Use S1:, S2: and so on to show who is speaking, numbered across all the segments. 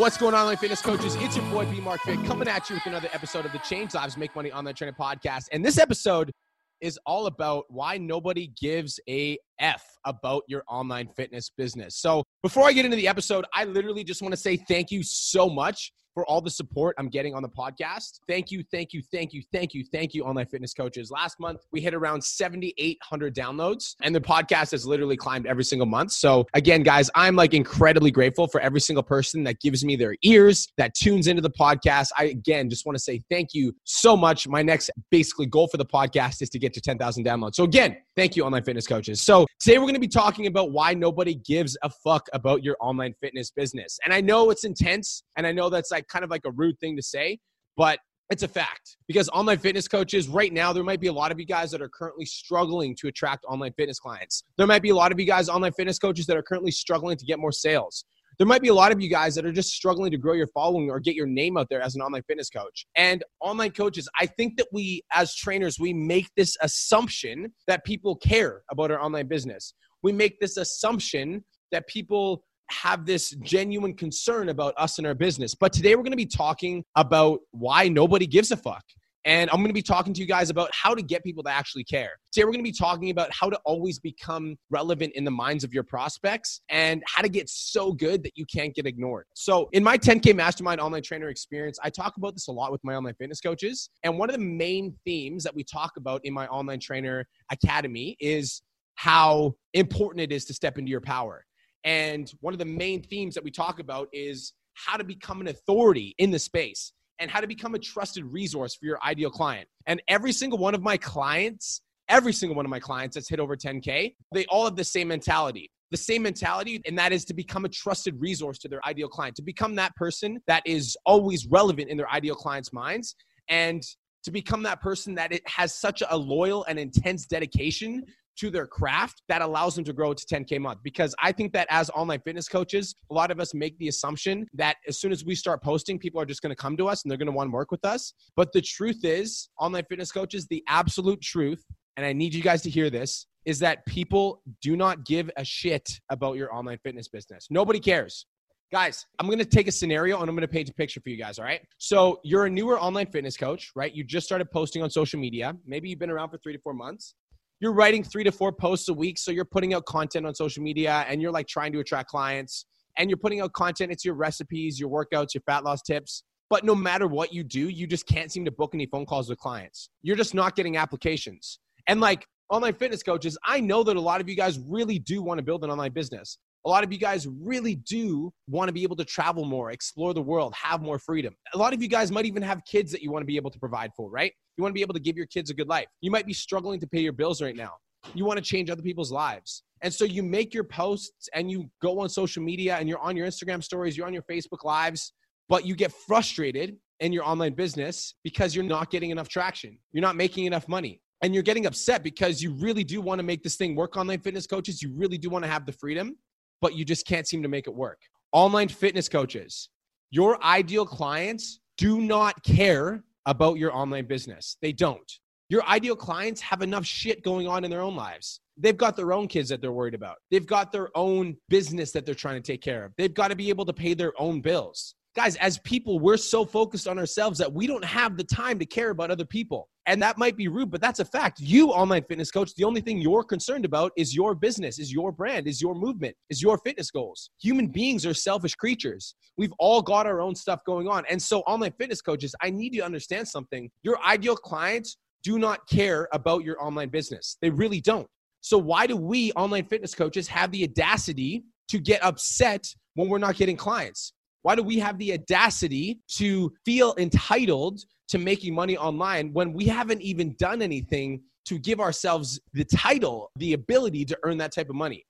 S1: What's going on, online fitness coaches? It's your boy B Mark Fit coming at you with another episode of the Change Lives Make Money Online Training Podcast. And this episode is all about why nobody gives a F about your online fitness business. So, before I get into the episode, I literally just want to say thank you so much for all the support I'm getting on the podcast. Thank you, thank you, thank you, thank you, thank you, online fitness coaches. Last month, we hit around 7,800 downloads, and the podcast has literally climbed every single month. So, again, guys, I'm like incredibly grateful for every single person that gives me their ears, that tunes into the podcast. I, again, just want to say thank you so much. My next basically goal for the podcast is to get to 10,000 downloads. So, again, thank you, online fitness coaches. So, today we're going to be talking about why nobody gives a fuck about your online fitness business. And I know it's intense, and I know that's like kind of like a rude thing to say, but it's a fact. Because online fitness coaches right now there might be a lot of you guys that are currently struggling to attract online fitness clients. There might be a lot of you guys online fitness coaches that are currently struggling to get more sales. There might be a lot of you guys that are just struggling to grow your following or get your name out there as an online fitness coach. And online coaches i think that we as trainers we make this assumption that people care about our online business. We make this assumption that people have this genuine concern about us and our business. But today we're going to be talking about why nobody gives a fuck. And I'm going to be talking to you guys about how to get people to actually care. Today, we're going to be talking about how to always become relevant in the minds of your prospects and how to get so good that you can't get ignored. So, in my 10K Mastermind online trainer experience, I talk about this a lot with my online fitness coaches. And one of the main themes that we talk about in my online trainer academy is how important it is to step into your power. And one of the main themes that we talk about is how to become an authority in the space and how to become a trusted resource for your ideal client. And every single one of my clients, every single one of my clients that's hit over 10K, they all have the same mentality. The same mentality, and that is to become a trusted resource to their ideal client, to become that person that is always relevant in their ideal client's minds, and to become that person that it has such a loyal and intense dedication to their craft that allows them to grow to 10K a month. Because I think that as online fitness coaches, a lot of us make the assumption that as soon as we start posting, people are just going to come to us and they're going to want to work with us. But the truth is, online fitness coaches, the absolute truth, and I need you guys to hear this, is that people do not give a shit about your online fitness business. Nobody cares. Guys, I'm to take a scenario and I'm to paint a picture for you guys, all right? So, you're a newer online fitness coach, right? You just started posting on social media. Maybe you've been around for three to four months you're writing three to four posts a week. So you're putting out content on social media and you're like trying to attract clients and you're putting out content. It's your recipes, your workouts, your fat loss tips. But no matter what you do, you just can't seem to book any phone calls with clients. You're just not getting applications. And like online fitness coaches, I know that a lot of you guys really do want to build an online business. A lot of you guys really do want to be able to travel more, explore the world, have more freedom. A lot of you guys might even have kids that you want to be able to provide for, right? You want to be able to give your kids a good life. You might be struggling to pay your bills right now. You want to change other people's lives. And so you make your posts and you go on social media and you're on your Instagram stories, you're on your Facebook lives, but you get frustrated in your online business because you're not getting enough traction. You're not making enough money. And you're getting upset because you really do want to make this thing work online fitness coaches. You really do want to have the freedom, but you just can't seem to make it work. Online fitness coaches, your ideal clients do not care about your online business. They don't. Your ideal clients have enough shit going on in their own lives. They've got their own kids that they're worried about. They've got their own business that they're trying to take care of. They've got to be able to pay their own bills. Guys, as people, we're so focused on ourselves that we don't have the time to care about other people. And that might be rude, but that's a fact. You, online fitness coach, the only thing you're concerned about is your business, is your brand, is your movement, is your fitness goals. Human beings are selfish creatures. We've all got our own stuff going on. And so, online fitness coaches, I need you to understand something. Your ideal clients do not care about your online business, they really don't. So, why do we, online fitness coaches, have the audacity to get upset when we're not getting clients? Why do we have the audacity to feel entitled to making money online when we haven't even done anything to give ourselves the title, the ability to earn that type of money?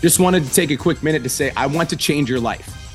S2: Just wanted to take a quick minute to say, I want to change your life.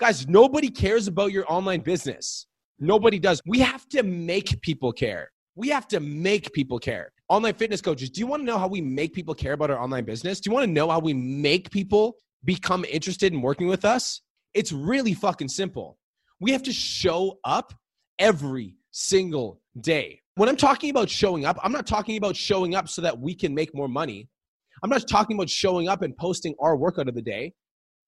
S1: Guys, nobody cares about your online business. Nobody does. We have to make people care. We have to make people care. Online fitness coaches, do you want to know how we make people care about our online business? Do you want to know how we make people become interested in working with us? It's really fucking simple. We have to show up every single day. When I'm talking about showing up, I'm not talking about showing up so that we can make more money. I'm not talking about showing up and posting our workout of the day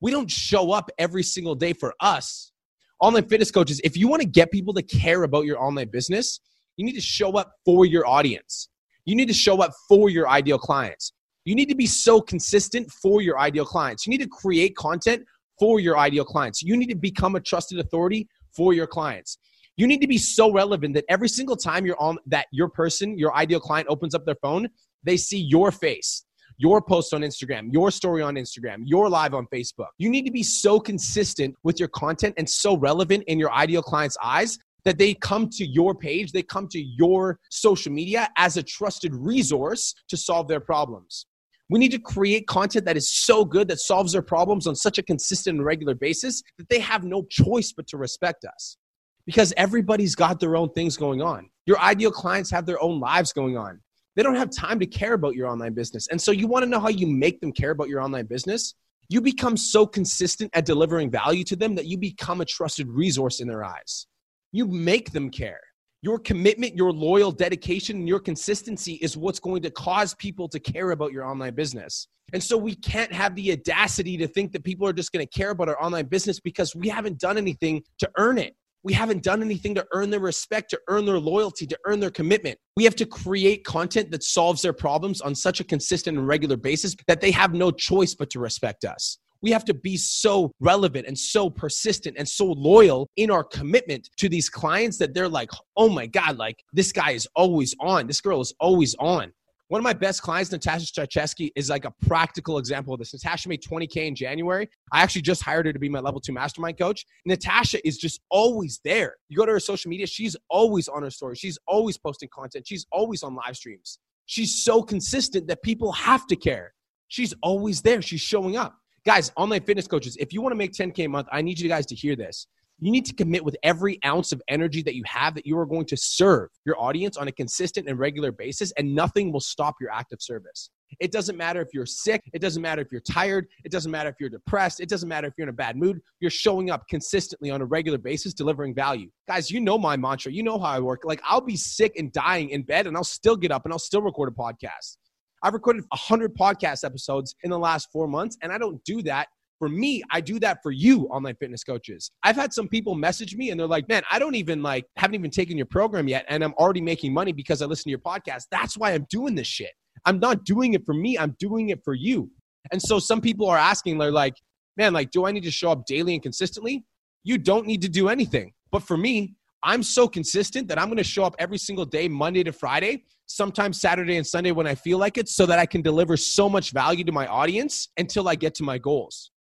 S1: we don't show up every single day for us. Online fitness coaches, if you want to get people to care about your online business, you need to show up for your audience. You need to show up for your ideal clients. You need to be so consistent for your ideal clients. You need to create content for your ideal clients. You need to become a trusted authority for your clients. You need to be so relevant that every single time you're on that your person, your ideal client opens up their phone, they see your face your post on Instagram, your story on Instagram, your live on Facebook. You need to be so consistent with your content and so relevant in your ideal client's eyes that they come to your page, they come to your social media as a trusted resource to solve their problems. We need to create content that is so good that solves their problems on such a consistent and regular basis that they have no choice but to respect us. Because everybody's got their own things going on. Your ideal clients have their own lives going on. They don't have time to care about your online business. And so you want to know how you make them care about your online business? You become so consistent at delivering value to them that you become a trusted resource in their eyes. You make them care. Your commitment, your loyal dedication, and your consistency is what's going to cause people to care about your online business. And so we can't have the audacity to think that people are just going to care about our online business because we haven't done anything to earn it. We haven't done anything to earn their respect, to earn their loyalty, to earn their commitment. We have to create content that solves their problems on such a consistent and regular basis that they have no choice but to respect us. We have to be so relevant and so persistent and so loyal in our commitment to these clients that they're like, oh my God, like this guy is always on. This girl is always on. One of my best clients, Natasha Stracheski, is like a practical example of this. Natasha made 20K in January. I actually just hired her to be my level two mastermind coach. Natasha is just always there. You go to her social media, she's always on her story. She's always posting content. She's always on live streams. She's so consistent that people have to care. She's always there. She's showing up. Guys, online fitness coaches, if you want to make 10K a month, I need you guys to hear this you need to commit with every ounce of energy that you have that you are going to serve your audience on a consistent and regular basis, and nothing will stop your active service. It doesn't matter if you're sick. It doesn't matter if you're tired. It doesn't matter if you're depressed. It doesn't matter if you're in a bad mood. You're showing up consistently on a regular basis, delivering value. Guys, you know my mantra. You know how I work. Like, I'll be sick and dying in bed, and I'll still get up and I'll still record a podcast. I've recorded 100 podcast episodes in the last four months, and I don't do that for me, I do that for you, online fitness coaches. I've had some people message me and they're like, man, I don't even like, haven't even taken your program yet. And I'm already making money because I listen to your podcast. That's why I'm doing this shit. I'm not doing it for me. I'm doing it for you. And so some people are asking, they're like, man, like, do I need to show up daily and consistently? You don't need to do anything. But for me, I'm so consistent that I'm going to show up every single day, Monday to Friday, sometimes Saturday and Sunday when I feel like it, so that I can deliver so much value to my audience until I get to my goals.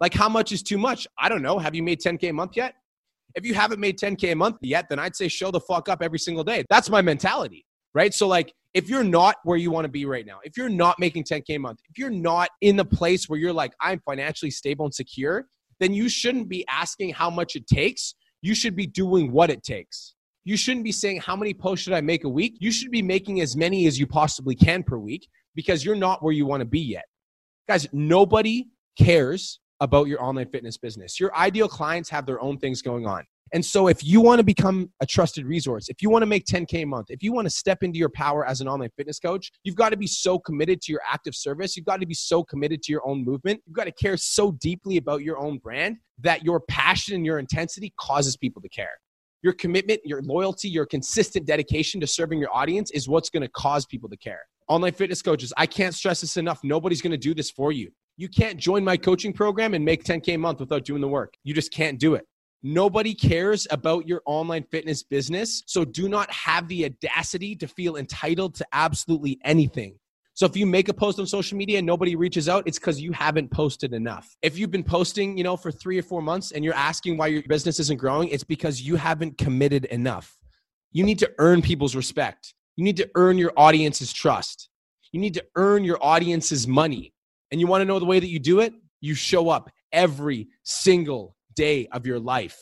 S1: Like, how much is too much? I don't know. Have you made 10K a month yet? If you haven't made 10K a month yet, then I'd say show the fuck up every single day. That's my mentality, right? So, like, if you're not where you want to be right now, if you're not making 10K a month, if you're not in the place where you're like, I'm financially stable and secure, then you shouldn't be asking how much it takes. You should be doing what it takes. You shouldn't be saying, How many posts should I make a week? You should be making as many as you possibly can per week because you're not where you want to be yet. Guys, nobody cares about your online fitness business. Your ideal clients have their own things going on. And so, if you want to become a trusted resource, if you want to make 10K a month, if you want to step into your power as an online fitness coach, you've got to be so committed to your active service. You've got to be so committed to your own movement. You've got to care so deeply about your own brand that your passion and your intensity causes people to care. Your commitment, your loyalty, your consistent dedication to serving your audience is what's going to cause people to care. Online fitness coaches, I can't stress this enough. Nobody's going to do this for you. You can't join my coaching program and make 10K a month without doing the work. You just can't do it. Nobody cares about your online fitness business. So do not have the audacity to feel entitled to absolutely anything. So if you make a post on social media and nobody reaches out, it's because you haven't posted enough. If you've been posting, you know, for three or four months and you're asking why your business isn't growing, it's because you haven't committed enough. You need to earn people's respect. You need to earn your audience's trust. You need to earn your audience's money. And you want to know the way that you do it? You show up every single day of your life.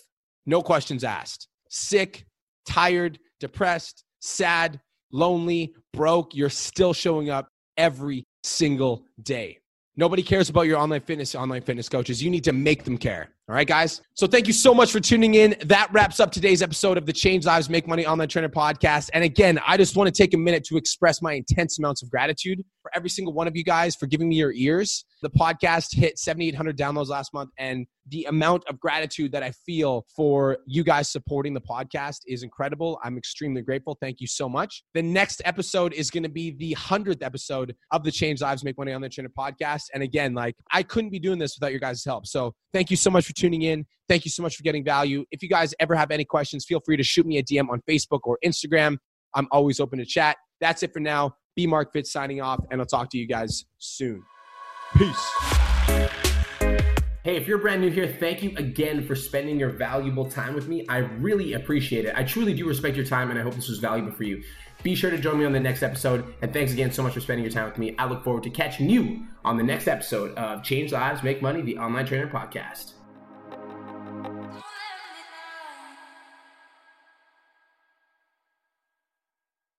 S1: No questions asked. Sick, tired, depressed, sad, lonely, broke, you're still showing up every single day. Nobody cares about your online fitness, online fitness coaches. You need to make them care. All right, guys. So thank you so much for tuning in. That wraps up today's episode of the Change Lives Make Money Online Trainer podcast. And again, I just want to take a minute to express my intense amounts of gratitude for every single one of you guys for giving me your ears. The podcast hit 7,800 downloads last month, and the amount of gratitude that I feel for you guys supporting the podcast is incredible. I'm extremely grateful. Thank you so much. The next episode is going to be the 100th episode of the Change Lives Make Money Online Trainer podcast. And again, like I couldn't be doing this without your guys' help. So thank you so much for tuning in. Thank you so much for getting value. If you guys ever have any questions, feel free to shoot me a DM on Facebook or Instagram. I'm always open to chat. That's it for now. B Mark Fitz signing off, and I'll talk to you guys soon. Peace.
S2: Hey, if you're brand new here, thank you again for spending your valuable time with me. I really appreciate it. I truly do respect your time, and I hope this was valuable for you. Be sure to join me on the next episode. And thanks again so much for spending your time with me. I look forward to catching you on the next episode of Change Lives, Make Money, the Online Trainer Podcast.